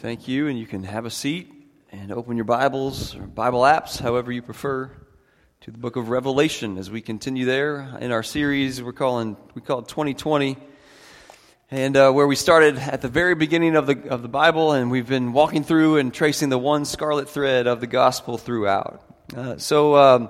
Thank you, and you can have a seat and open your Bibles or Bible apps, however you prefer, to the book of Revelation as we continue there in our series we're calling we call it 2020, and uh, where we started at the very beginning of the of the Bible, and we've been walking through and tracing the one scarlet thread of the gospel throughout. Uh, so. Um,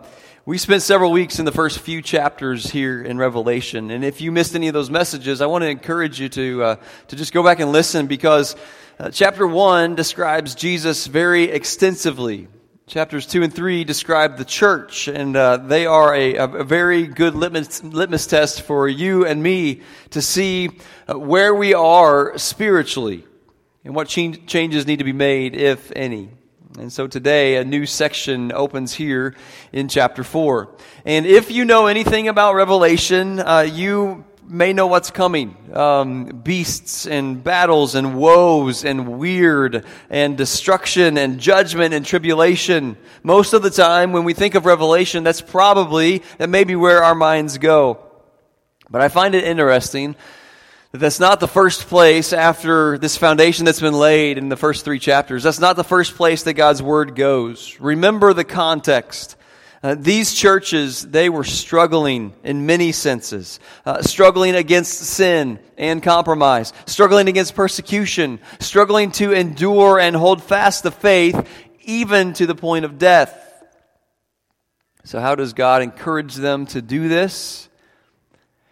we spent several weeks in the first few chapters here in Revelation, and if you missed any of those messages, I want to encourage you to uh, to just go back and listen because uh, chapter 1 describes Jesus very extensively. Chapters 2 and 3 describe the church, and uh, they are a, a, very good litmus, litmus test for you and me to see uh, where we are spiritually and what changes need to be made, if any. And so today, a new section opens here in chapter 4. And if you know anything about Revelation, uh, you may know what's coming um, beasts and battles and woes and weird and destruction and judgment and tribulation. Most of the time, when we think of Revelation, that's probably, that may be where our minds go. But I find it interesting that that's not the first place after this foundation that's been laid in the first three chapters. That's not the first place that God's Word goes. Remember the context. Uh, these churches, they were struggling in many senses, uh, struggling against sin and compromise, struggling against persecution, struggling to endure and hold fast the faith, even to the point of death. So, how does God encourage them to do this?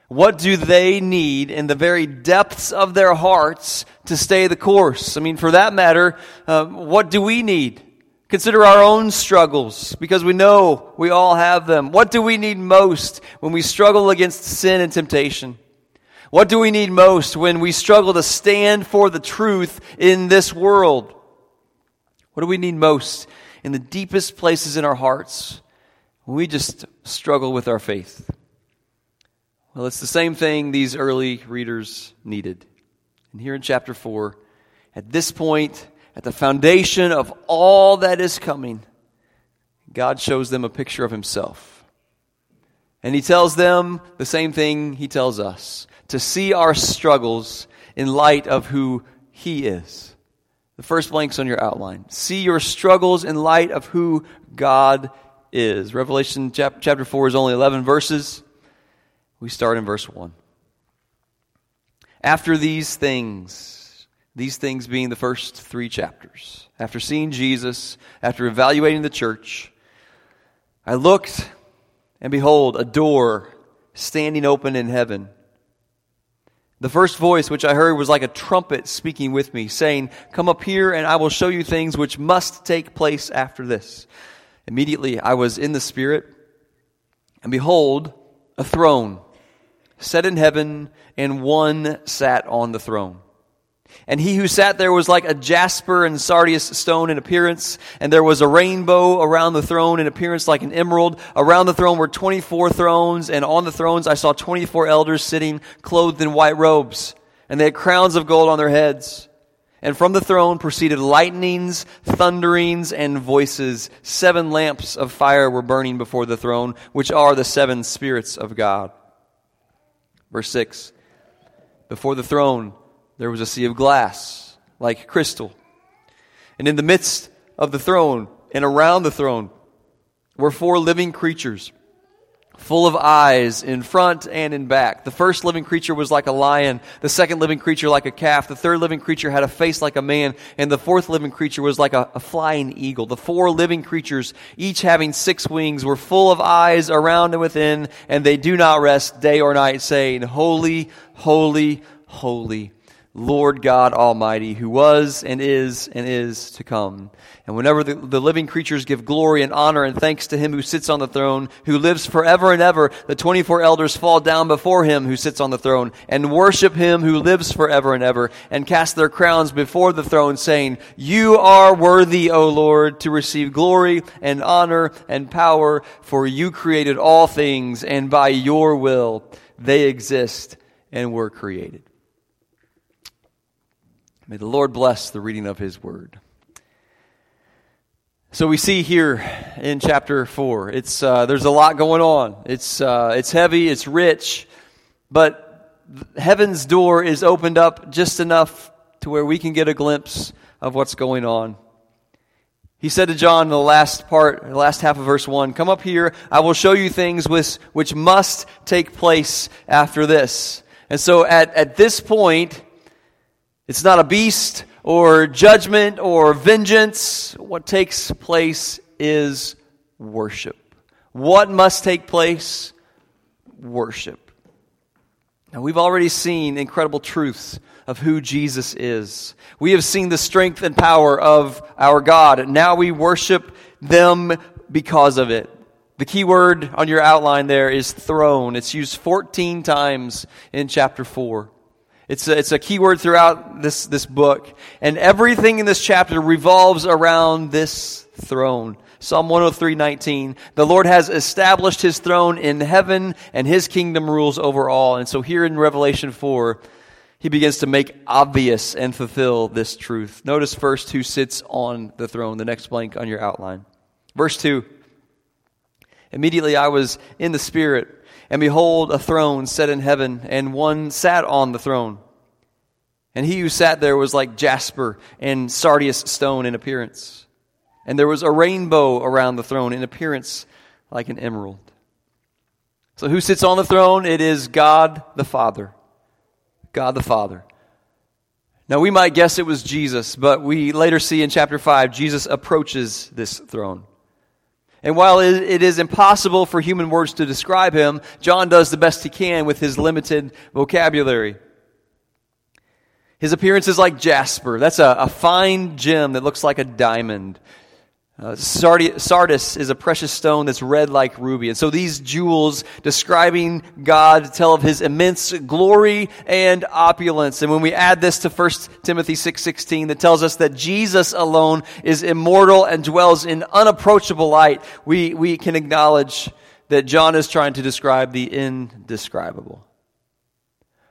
What do they need in the very depths of their hearts to stay the course? I mean, for that matter, uh, what do we need? Consider our own struggles because we know we all have them. What do we need most when we struggle against sin and temptation? What do we need most when we struggle to stand for the truth in this world? What do we need most in the deepest places in our hearts when we just struggle with our faith? Well, it's the same thing these early readers needed. And here in chapter 4, at this point, at the foundation of all that is coming, God shows them a picture of Himself. And He tells them the same thing He tells us to see our struggles in light of who He is. The first blank's on your outline. See your struggles in light of who God is. Revelation chapter 4 is only 11 verses. We start in verse 1. After these things, these things being the first three chapters. After seeing Jesus, after evaluating the church, I looked, and behold, a door standing open in heaven. The first voice which I heard was like a trumpet speaking with me, saying, Come up here, and I will show you things which must take place after this. Immediately I was in the Spirit, and behold, a throne set in heaven, and one sat on the throne. And he who sat there was like a jasper and sardius stone in appearance, and there was a rainbow around the throne in appearance like an emerald. Around the throne were 24 thrones, and on the thrones I saw 24 elders sitting clothed in white robes, and they had crowns of gold on their heads. And from the throne proceeded lightnings, thunderings, and voices. Seven lamps of fire were burning before the throne, which are the seven spirits of God. Verse 6 Before the throne, there was a sea of glass, like crystal. And in the midst of the throne and around the throne were four living creatures, full of eyes in front and in back. The first living creature was like a lion, the second living creature like a calf, the third living creature had a face like a man, and the fourth living creature was like a, a flying eagle. The four living creatures, each having six wings, were full of eyes around and within, and they do not rest day or night, saying, Holy, holy, holy Lord God Almighty, who was and is and is to come. And whenever the, the, living creatures give glory and honor and thanks to him who sits on the throne, who lives forever and ever, the 24 elders fall down before him who sits on the throne and worship him who lives forever and ever and cast their crowns before the throne saying, You are worthy, O Lord, to receive glory and honor and power, for you created all things and by your will they exist and were created. May the Lord bless the reading of His Word. So we see here in chapter four, it's uh, there's a lot going on. It's uh, it's heavy, it's rich, but heaven's door is opened up just enough to where we can get a glimpse of what's going on. He said to John in the last part, the last half of verse 1, Come up here, I will show you things which, which must take place after this. And so at, at this point, it's not a beast or judgment or vengeance. What takes place is worship. What must take place? Worship. Now, we've already seen incredible truths of who Jesus is. We have seen the strength and power of our God. Now we worship them because of it. The key word on your outline there is throne. It's used 14 times in chapter 4. It's a, it's a key word throughout this, this book. And everything in this chapter revolves around this throne. Psalm 103:19 The Lord has established his throne in heaven and his kingdom rules over all. And so here in Revelation 4 he begins to make obvious and fulfill this truth. Notice first who sits on the throne, the next blank on your outline. Verse 2 Immediately I was in the Spirit, and behold, a throne set in heaven, and one sat on the throne. And he who sat there was like jasper and sardius stone in appearance. And there was a rainbow around the throne in appearance like an emerald. So, who sits on the throne? It is God the Father. God the Father. Now, we might guess it was Jesus, but we later see in chapter 5, Jesus approaches this throne. And while it is impossible for human words to describe him, John does the best he can with his limited vocabulary. His appearance is like jasper. That's a, a fine gem that looks like a diamond. Uh, sardius is a precious stone that's red like ruby. And so these jewels describing God tell of his immense glory and opulence. And when we add this to 1 Timothy 6.16 that tells us that Jesus alone is immortal and dwells in unapproachable light, we, we can acknowledge that John is trying to describe the indescribable.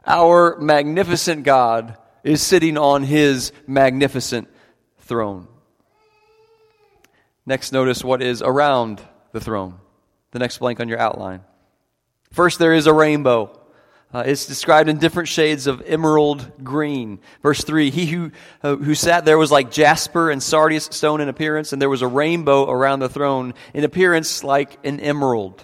Our magnificent God is sitting on his magnificent throne. Next, notice what is around the throne. The next blank on your outline. First, there is a rainbow. Uh, it's described in different shades of emerald green. Verse 3 He who, uh, who sat there was like jasper and sardius stone in appearance, and there was a rainbow around the throne in appearance like an emerald.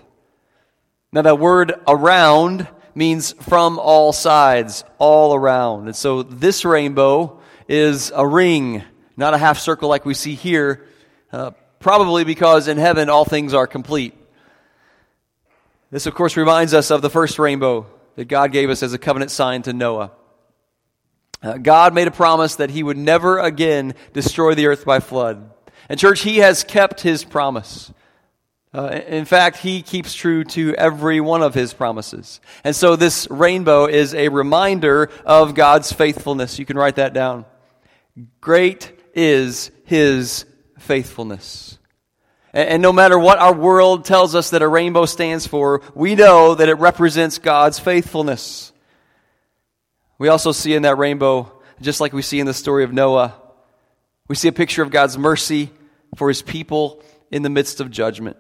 Now, that word around means from all sides, all around. And so this rainbow is a ring, not a half circle like we see here, uh, probably because in heaven all things are complete. This, of course, reminds us of the first rainbow that God gave us as a covenant sign to Noah. Uh, God made a promise that he would never again destroy the earth by flood. And, church, he has kept his promise. Uh, in fact, he keeps true to every one of his promises. And so this rainbow is a reminder of God's faithfulness. You can write that down. Great is his faithfulness. And, and no matter what our world tells us that a rainbow stands for, we know that it represents God's faithfulness. We also see in that rainbow, just like we see in the story of Noah, we see a picture of God's mercy for his people in the midst of judgment.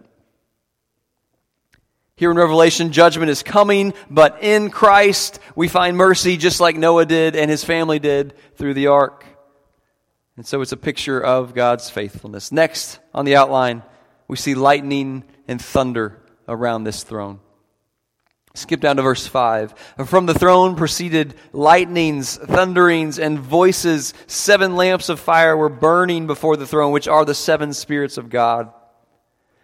Here in Revelation, judgment is coming, but in Christ we find mercy just like Noah did and his family did through the ark. And so it's a picture of God's faithfulness. Next on the outline, we see lightning and thunder around this throne. Skip down to verse 5. From the throne proceeded lightnings, thunderings, and voices. Seven lamps of fire were burning before the throne, which are the seven spirits of God.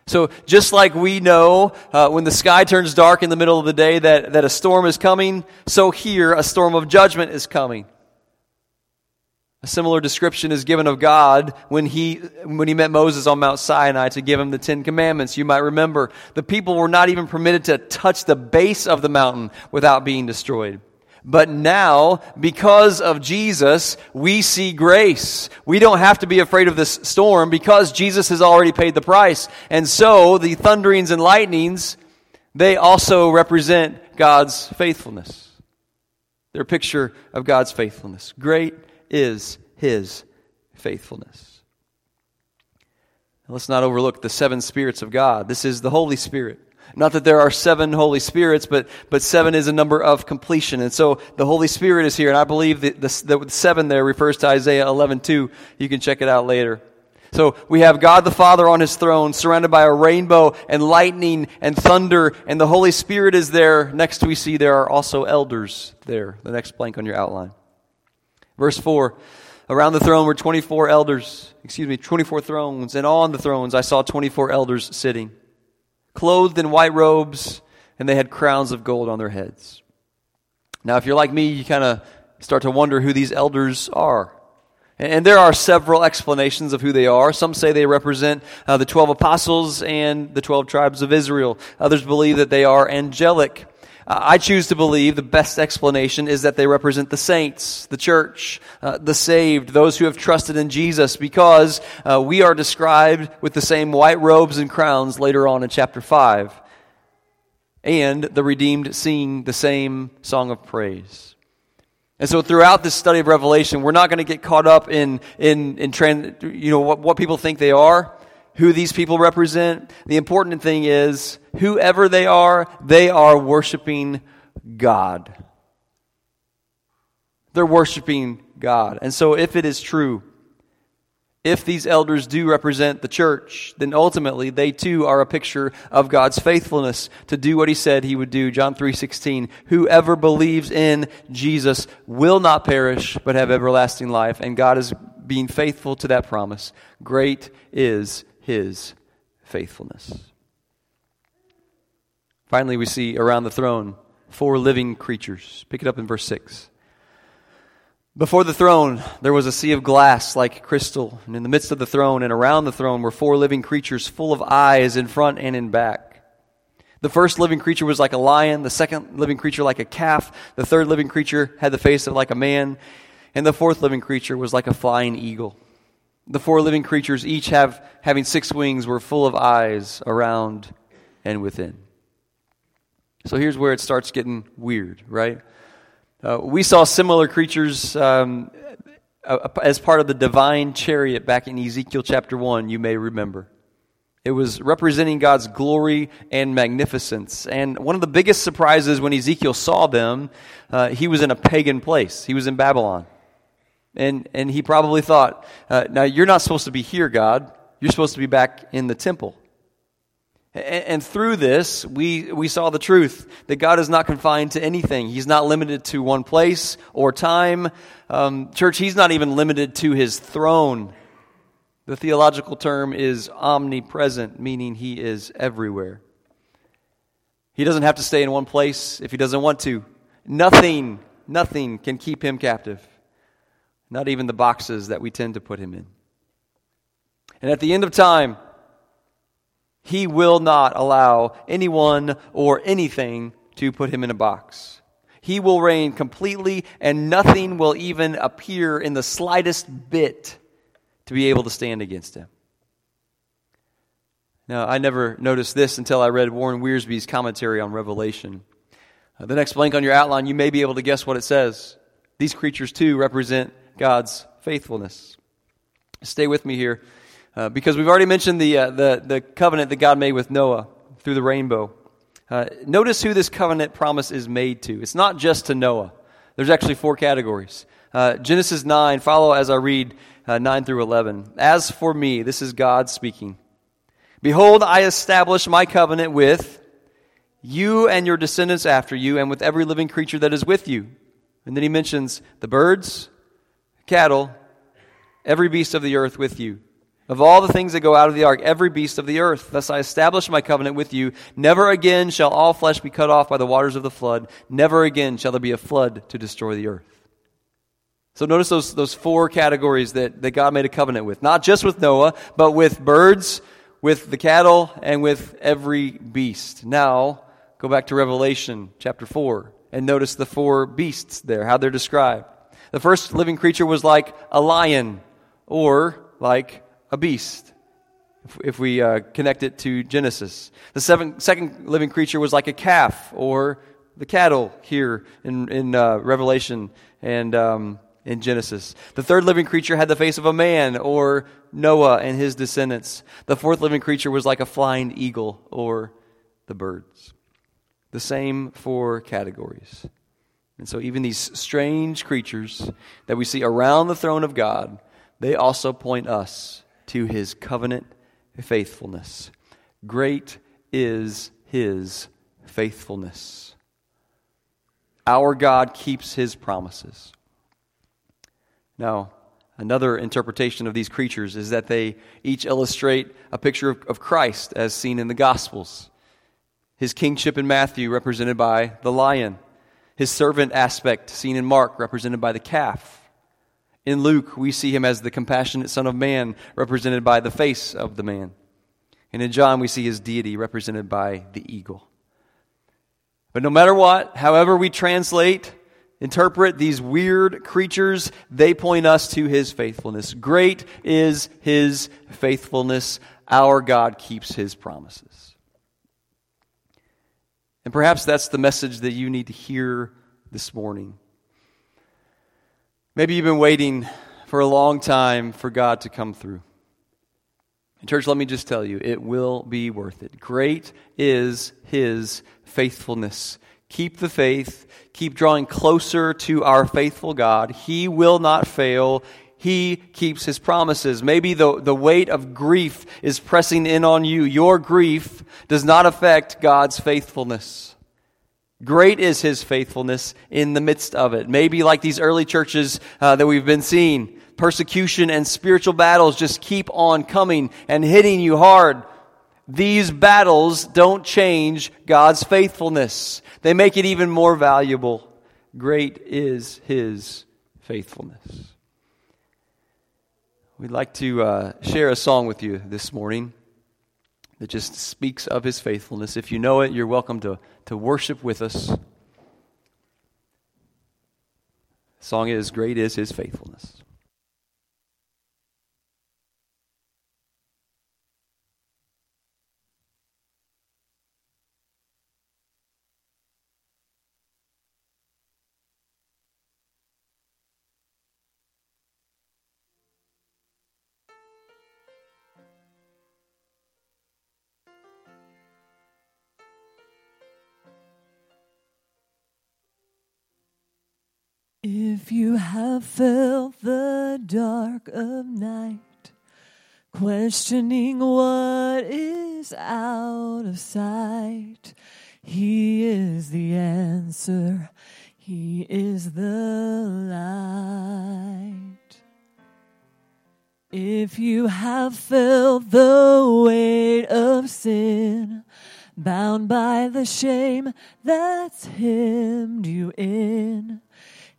So just like we know uh, when the sky turns dark in the middle of the day that, that a storm is coming, so here a storm of judgment is coming. A similar description is given of God when he, when he met Moses on Mount Sinai to give him the Ten Commandments. You might remember the people were not even permitted to touch the base of the mountain without being destroyed. But now, because of Jesus, we see grace. We don't have to be afraid of this storm because Jesus has already paid the price. And so, the thunderings and lightnings, they also represent God's faithfulness. They're a picture of God's faithfulness. Great is His faithfulness. Let's not overlook the seven spirits of God. This is the Holy Spirit Not that there are seven Holy Spirits, but, but seven is a number of completion. And so the Holy Spirit is here, and I believe that the, the seven there refers to Isaiah 11 2. You can check it out later. So we have God the Father on his throne, surrounded by a rainbow and lightning and thunder, and the Holy Spirit is there. Next, we see there are also elders there. The next blank on your outline. Verse 4 Around the throne were 24 elders, excuse me, 24 thrones, and on the thrones I saw 24 elders sitting, clothed in white robes, and they had crowns of gold on their heads. Now, if you're like me, you kind of start to wonder who these elders are. And there are several explanations of who they are. Some say they represent uh, the 12 apostles and the 12 tribes of Israel. Others believe that they are angelic. I choose to believe the best explanation is that they represent the saints, the church, uh, the saved, those who have trusted in Jesus, because uh, we are described with the same white robes and crowns later on in chapter 5. And the redeemed sing the same song of praise. And so throughout this study of Revelation, we're not going to get caught up in, in, in trend, you know, what, what people think they are, who these people represent. The important thing is, whoever they are, they are worshiping God. They're worshiping God. And so if it is true if these elders do represent the church, then ultimately they too are a picture of God's faithfulness to do what he said he would do. John 3:16, whoever believes in Jesus will not perish but have everlasting life, and God is being faithful to that promise. Great is his faithfulness. Finally, we see around the throne four living creatures. Pick it up in verse 6. Before the throne, there was a sea of glass like crystal, and in the midst of the throne and around the throne were four living creatures full of eyes in front and in back. The first living creature was like a lion, the second living creature like a calf, the third living creature had the face of like a man, and the fourth living creature was like a flying eagle. The four living creatures, each have having six wings, were full of eyes around and within. So here's where it starts getting weird, right? Uh, we saw similar creatures um, as part of the divine chariot back in Ezekiel chapter 1, you may remember. It was representing God's glory and magnificence. And one of the biggest surprises when Ezekiel saw them, uh, he was in a pagan place. He was in Babylon. And, and he probably thought, uh, now you're not supposed to be here, God. You're supposed to be back in the temple. And through this, we, we saw the truth that God is not confined to anything. He's not limited to one place or time. Um, church, He's not even limited to His throne. The theological term is omnipresent, meaning He is everywhere. He doesn't have to stay in one place if He doesn't want to. Nothing, nothing can keep Him captive. Not even the boxes that we tend to put Him in. And at the end of time, he will not allow anyone or anything to put him in a box. He will reign completely, and nothing will even appear in the slightest bit to be able to stand against him. Now, I never noticed this until I read Warren Wiersbe's commentary on Revelation. Uh, the next blank on your outline, you may be able to guess what it says. These creatures, too, represent God's faithfulness. Stay with me here. Uh, because we've already mentioned the, uh, the, the covenant that God made with Noah through the rainbow. Uh, notice who this covenant promise is made to. It's not just to Noah. There's actually four categories. Uh, Genesis 9, follow as I read uh, 9 through 11. As for me, this is God speaking. Behold, I establish my covenant with you and your descendants after you, and with every living creature that is with you. And then he mentions the birds, cattle, every beast of the earth with you of all the things that go out of the ark, every beast of the earth. Thus I establish my covenant with you. Never again shall all flesh be cut off by the waters of the flood. Never again shall there be a flood to destroy the earth. So notice those, those four categories that, that God made a covenant with. Not just with Noah, but with birds, with the cattle, and with every beast. Now, go back to Revelation chapter 4 and notice the four beasts there, how they're described. The first living creature was like a lion or like a beast, if, if we uh, connect it to Genesis. The seven, second living creature was like a calf, or the cattle here in, in uh, Revelation and um, in Genesis. The third living creature had the face of a man, or Noah and his descendants. The fourth living creature was like a flying eagle, or the birds. The same four categories. And so, even these strange creatures that we see around the throne of God, they also point us to his covenant faithfulness. Great is his faithfulness. Our God keeps his promises. Now, another interpretation of these creatures is that they each illustrate a picture of, of Christ as seen in the Gospels. His kingship in Matthew, represented by the lion. His servant aspect, seen in Mark, represented by the calf. In Luke, we see him as the compassionate Son of Man, represented by the face of the man. And in John, we see his deity, represented by the eagle. But no matter what, however we translate, interpret these weird creatures, they point us to his faithfulness. Great is his faithfulness. Our God keeps his promises. And perhaps that's the message that you need to hear this morning. Maybe you've been waiting for a long time for God to come through. And church, let me just tell you, it will be worth it. Great is His faithfulness. Keep the faith. Keep drawing closer to our faithful God. He will not fail. He keeps his promises. Maybe the, the weight of grief is pressing in on you. Your grief does not affect God's faithfulness. Great is his faithfulness in the midst of it. Maybe like these early churches uh, that we've been seeing, persecution and spiritual battles just keep on coming and hitting you hard. These battles don't change God's faithfulness. They make it even more valuable. Great is his faithfulness. We'd like to uh, share a song with you this morning that just speaks of his faithfulness. If you know it, you're welcome to, to worship with us. The song is Great is His Faithfulness. If you have felt the dark of night, questioning what is out of sight, He is the answer, He is the light. If you have felt the weight of sin, bound by the shame that's hemmed you in,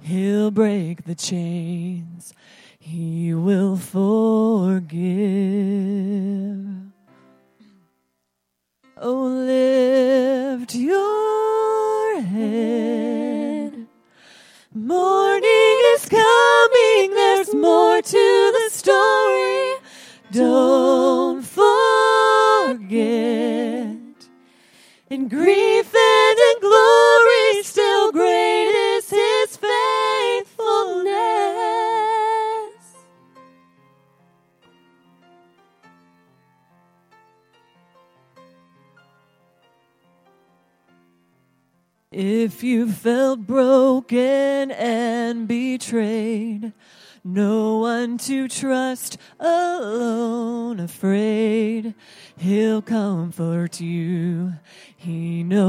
He'll break the chains. He will forgive.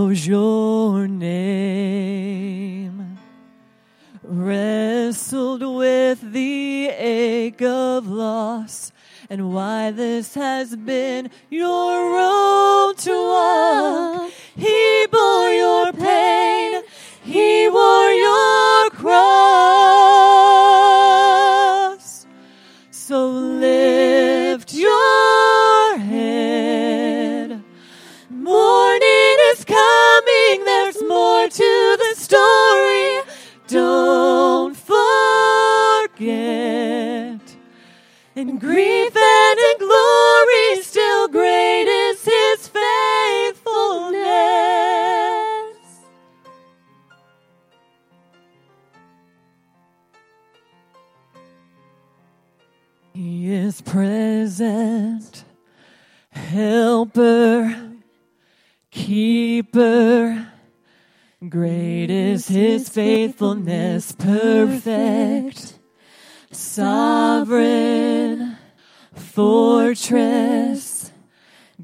Knows your name. Wrestled with the ache of loss and why this has been your road to walk. He bore your pain, He wore your cross. In grief and in glory, still great is his faithfulness. He is present, helper, keeper. Great is his faithfulness, perfect, sovereign, fortress.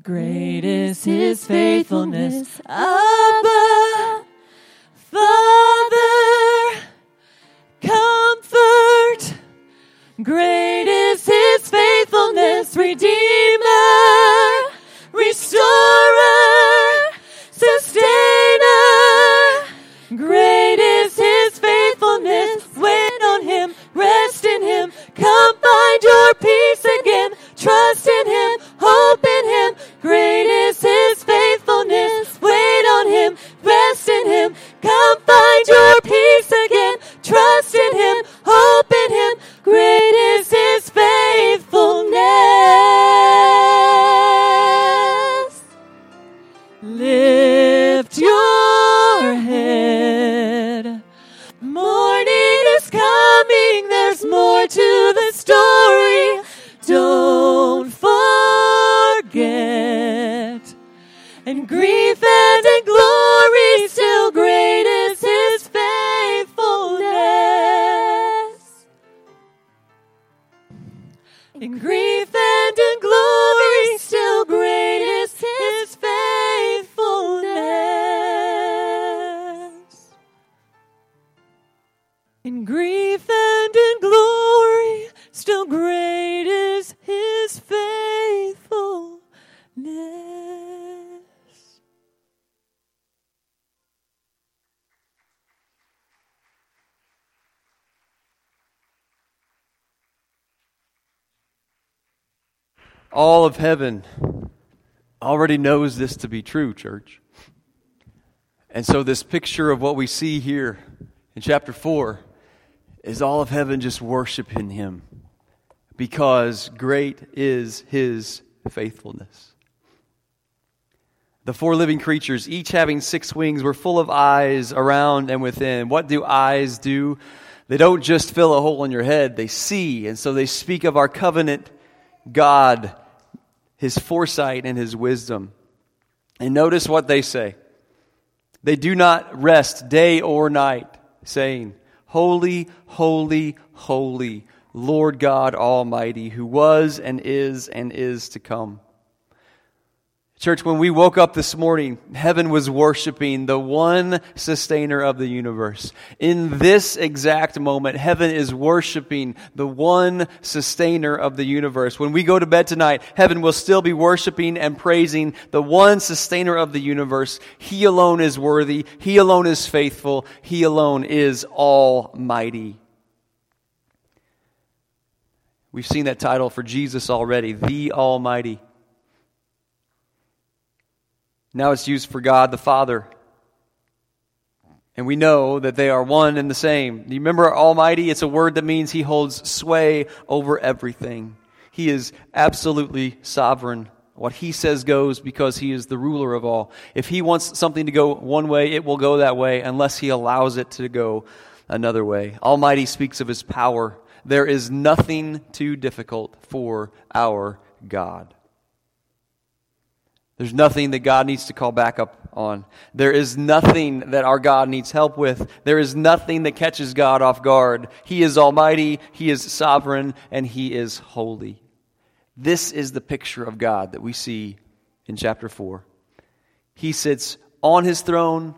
Great is his faithfulness, Abba, Father, comfort. Great is his faithfulness, Redeemer, All of heaven already knows this to be true, church. And so, this picture of what we see here in chapter 4 is all of heaven just worshiping him because great is his faithfulness. The four living creatures, each having six wings, were full of eyes around and within. What do eyes do? They don't just fill a hole in your head, they see. And so they speak of our covenant God, his foresight, and his wisdom. And notice what they say. They do not rest day or night, saying, Holy, holy, holy, Lord God Almighty, who was and is and is to come. Church, when we woke up this morning, heaven was worshiping the one sustainer of the universe. In this exact moment, heaven is worshiping the one sustainer of the universe. When we go to bed tonight, heaven will still be worshiping and praising the one sustainer of the universe. He alone is worthy. He alone is faithful. He alone is almighty. We've seen that title for Jesus already, the Almighty. Now it's used for God the Father. And we know that they are one and the same. Do you remember Almighty? It's a word that means He holds sway over everything. He is absolutely sovereign. What He says goes because He is the ruler of all. If He wants something to go one way, it will go that way unless He allows it to go another way. Almighty speaks of His power. There is nothing too difficult for our God. There's nothing that God needs to call back up on. There is nothing that our God needs help with. There is nothing that catches God off guard. He is almighty, He is sovereign, and He is holy. This is the picture of God that we see in chapter 4. He sits on His throne.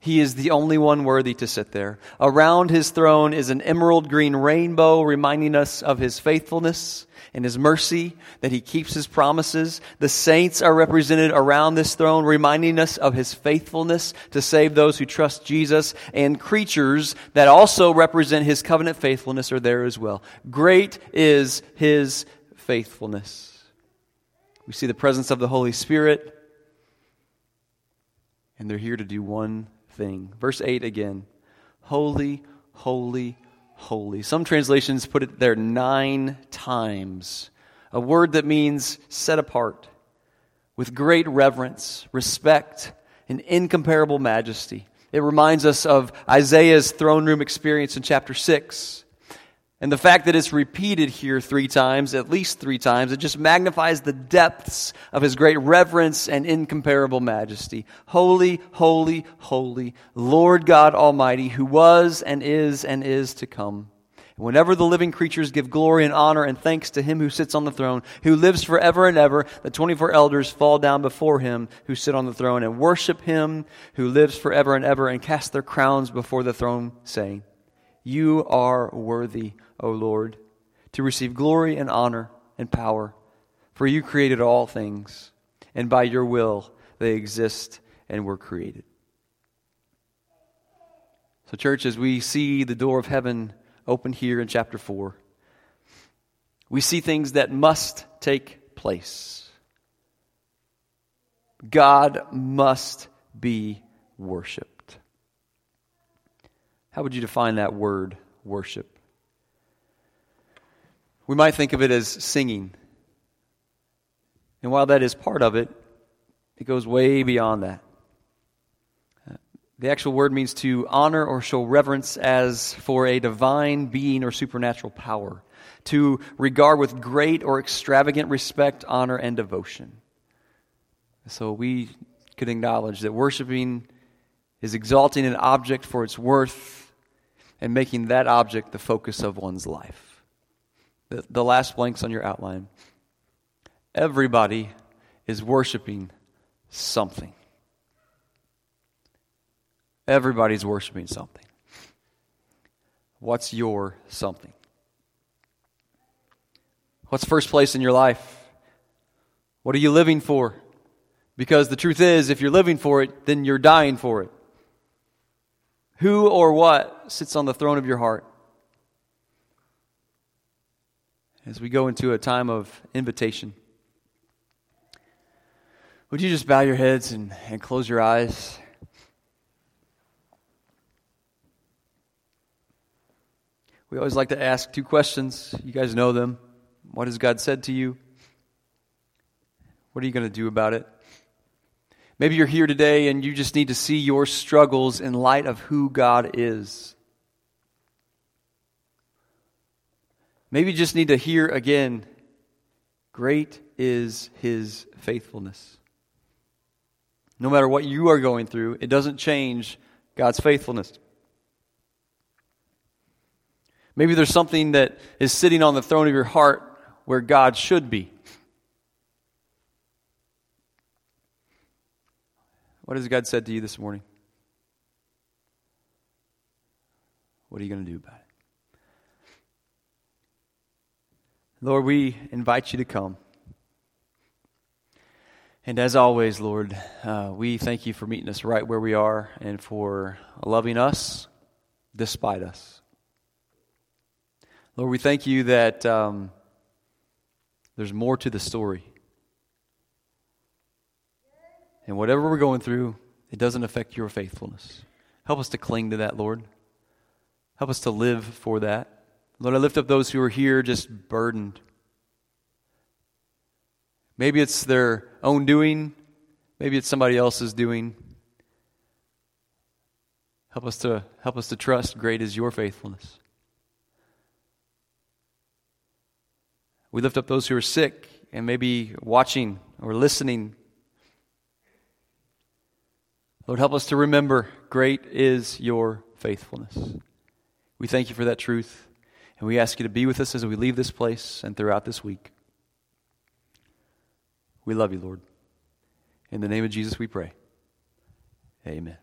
He is the only one worthy to sit there. Around His throne is an emerald green rainbow reminding us of His faithfulness and his mercy, that he keeps his promises. The saints are represented around this throne, reminding us of his faithfulness to save those who trust Jesus, and creatures that also represent his covenant faithfulness are there as well. Great is his faithfulness. We see the presence of the Holy Spirit, and they're here to do one thing. Verse 8 again Holy, holy, holy. Some translations put it there nine times. A word that means set apart with great reverence, respect, and incomparable majesty. It reminds us of Isaiah's throne room experience in chapter 6. And the fact that it's repeated here three times, at least three times, it just magnifies the depths of his great reverence and incomparable majesty. Holy, holy, holy, Lord God Almighty, who was and is and is to come. And whenever the living creatures give glory and honor and thanks to him who sits on the throne, who lives forever and ever, the 24 elders fall down before him who sit on the throne and worship him who lives forever and ever and cast their crowns before the throne, saying, You are worthy O Lord, to receive glory and honor and power. For you created all things, and by your will they exist and were created. So, church, as we see the door of heaven open here in chapter 4, we see things that must take place. God must be worshiped. How would you define that word, worship? We might think of it as singing. And while that is part of it, it goes way beyond that. The actual word means to honor or show reverence as for a divine being or supernatural power, to regard with great or extravagant respect, honor, and devotion. So we could acknowledge that worshiping is exalting an object for its worth and making that object the focus of one's life the, the last blanks on your outline. Everybody is worshiping something. Everybody's worshiping something. What's your something? What's first place in your life? What are you living for? Because the truth is, if you're living for it, then you're dying for it. Who or what sits on the throne of your heart? As we go into a time of invitation. Would you just bow your heads and, and close your eyes? We always like to ask two questions. You guys know them. What has God said to you? What are you going to do about it? Maybe you're here today and you just need to see your struggles in light of who God is. Maybe you just need to hear again great is his faithfulness. No matter what you are going through, it doesn't change God's faithfulness. Maybe there's something that is sitting on the throne of your heart where God should be. What has God said to you this morning? What are you going to do about it? Lord, we invite you to come. And as always, Lord, uh, we thank you for meeting us right where we are and for loving us despite us. Lord, we thank you that um, there's more to the story. And whatever we're going through, it doesn't affect your faithfulness. Help us to cling to that, Lord. Help us to live for that. Lord, I lift up those who are here just burdened. Maybe it's their own doing, maybe it's somebody else's doing. Help us to help us to trust great is your faithfulness. We lift up those who are sick and maybe watching or listening. Lord, help us to remember great is your faithfulness. We thank you for that truth. And we ask you to be with us as we leave this place and throughout this week. We love you, Lord. In the name of Jesus, we pray. Amen.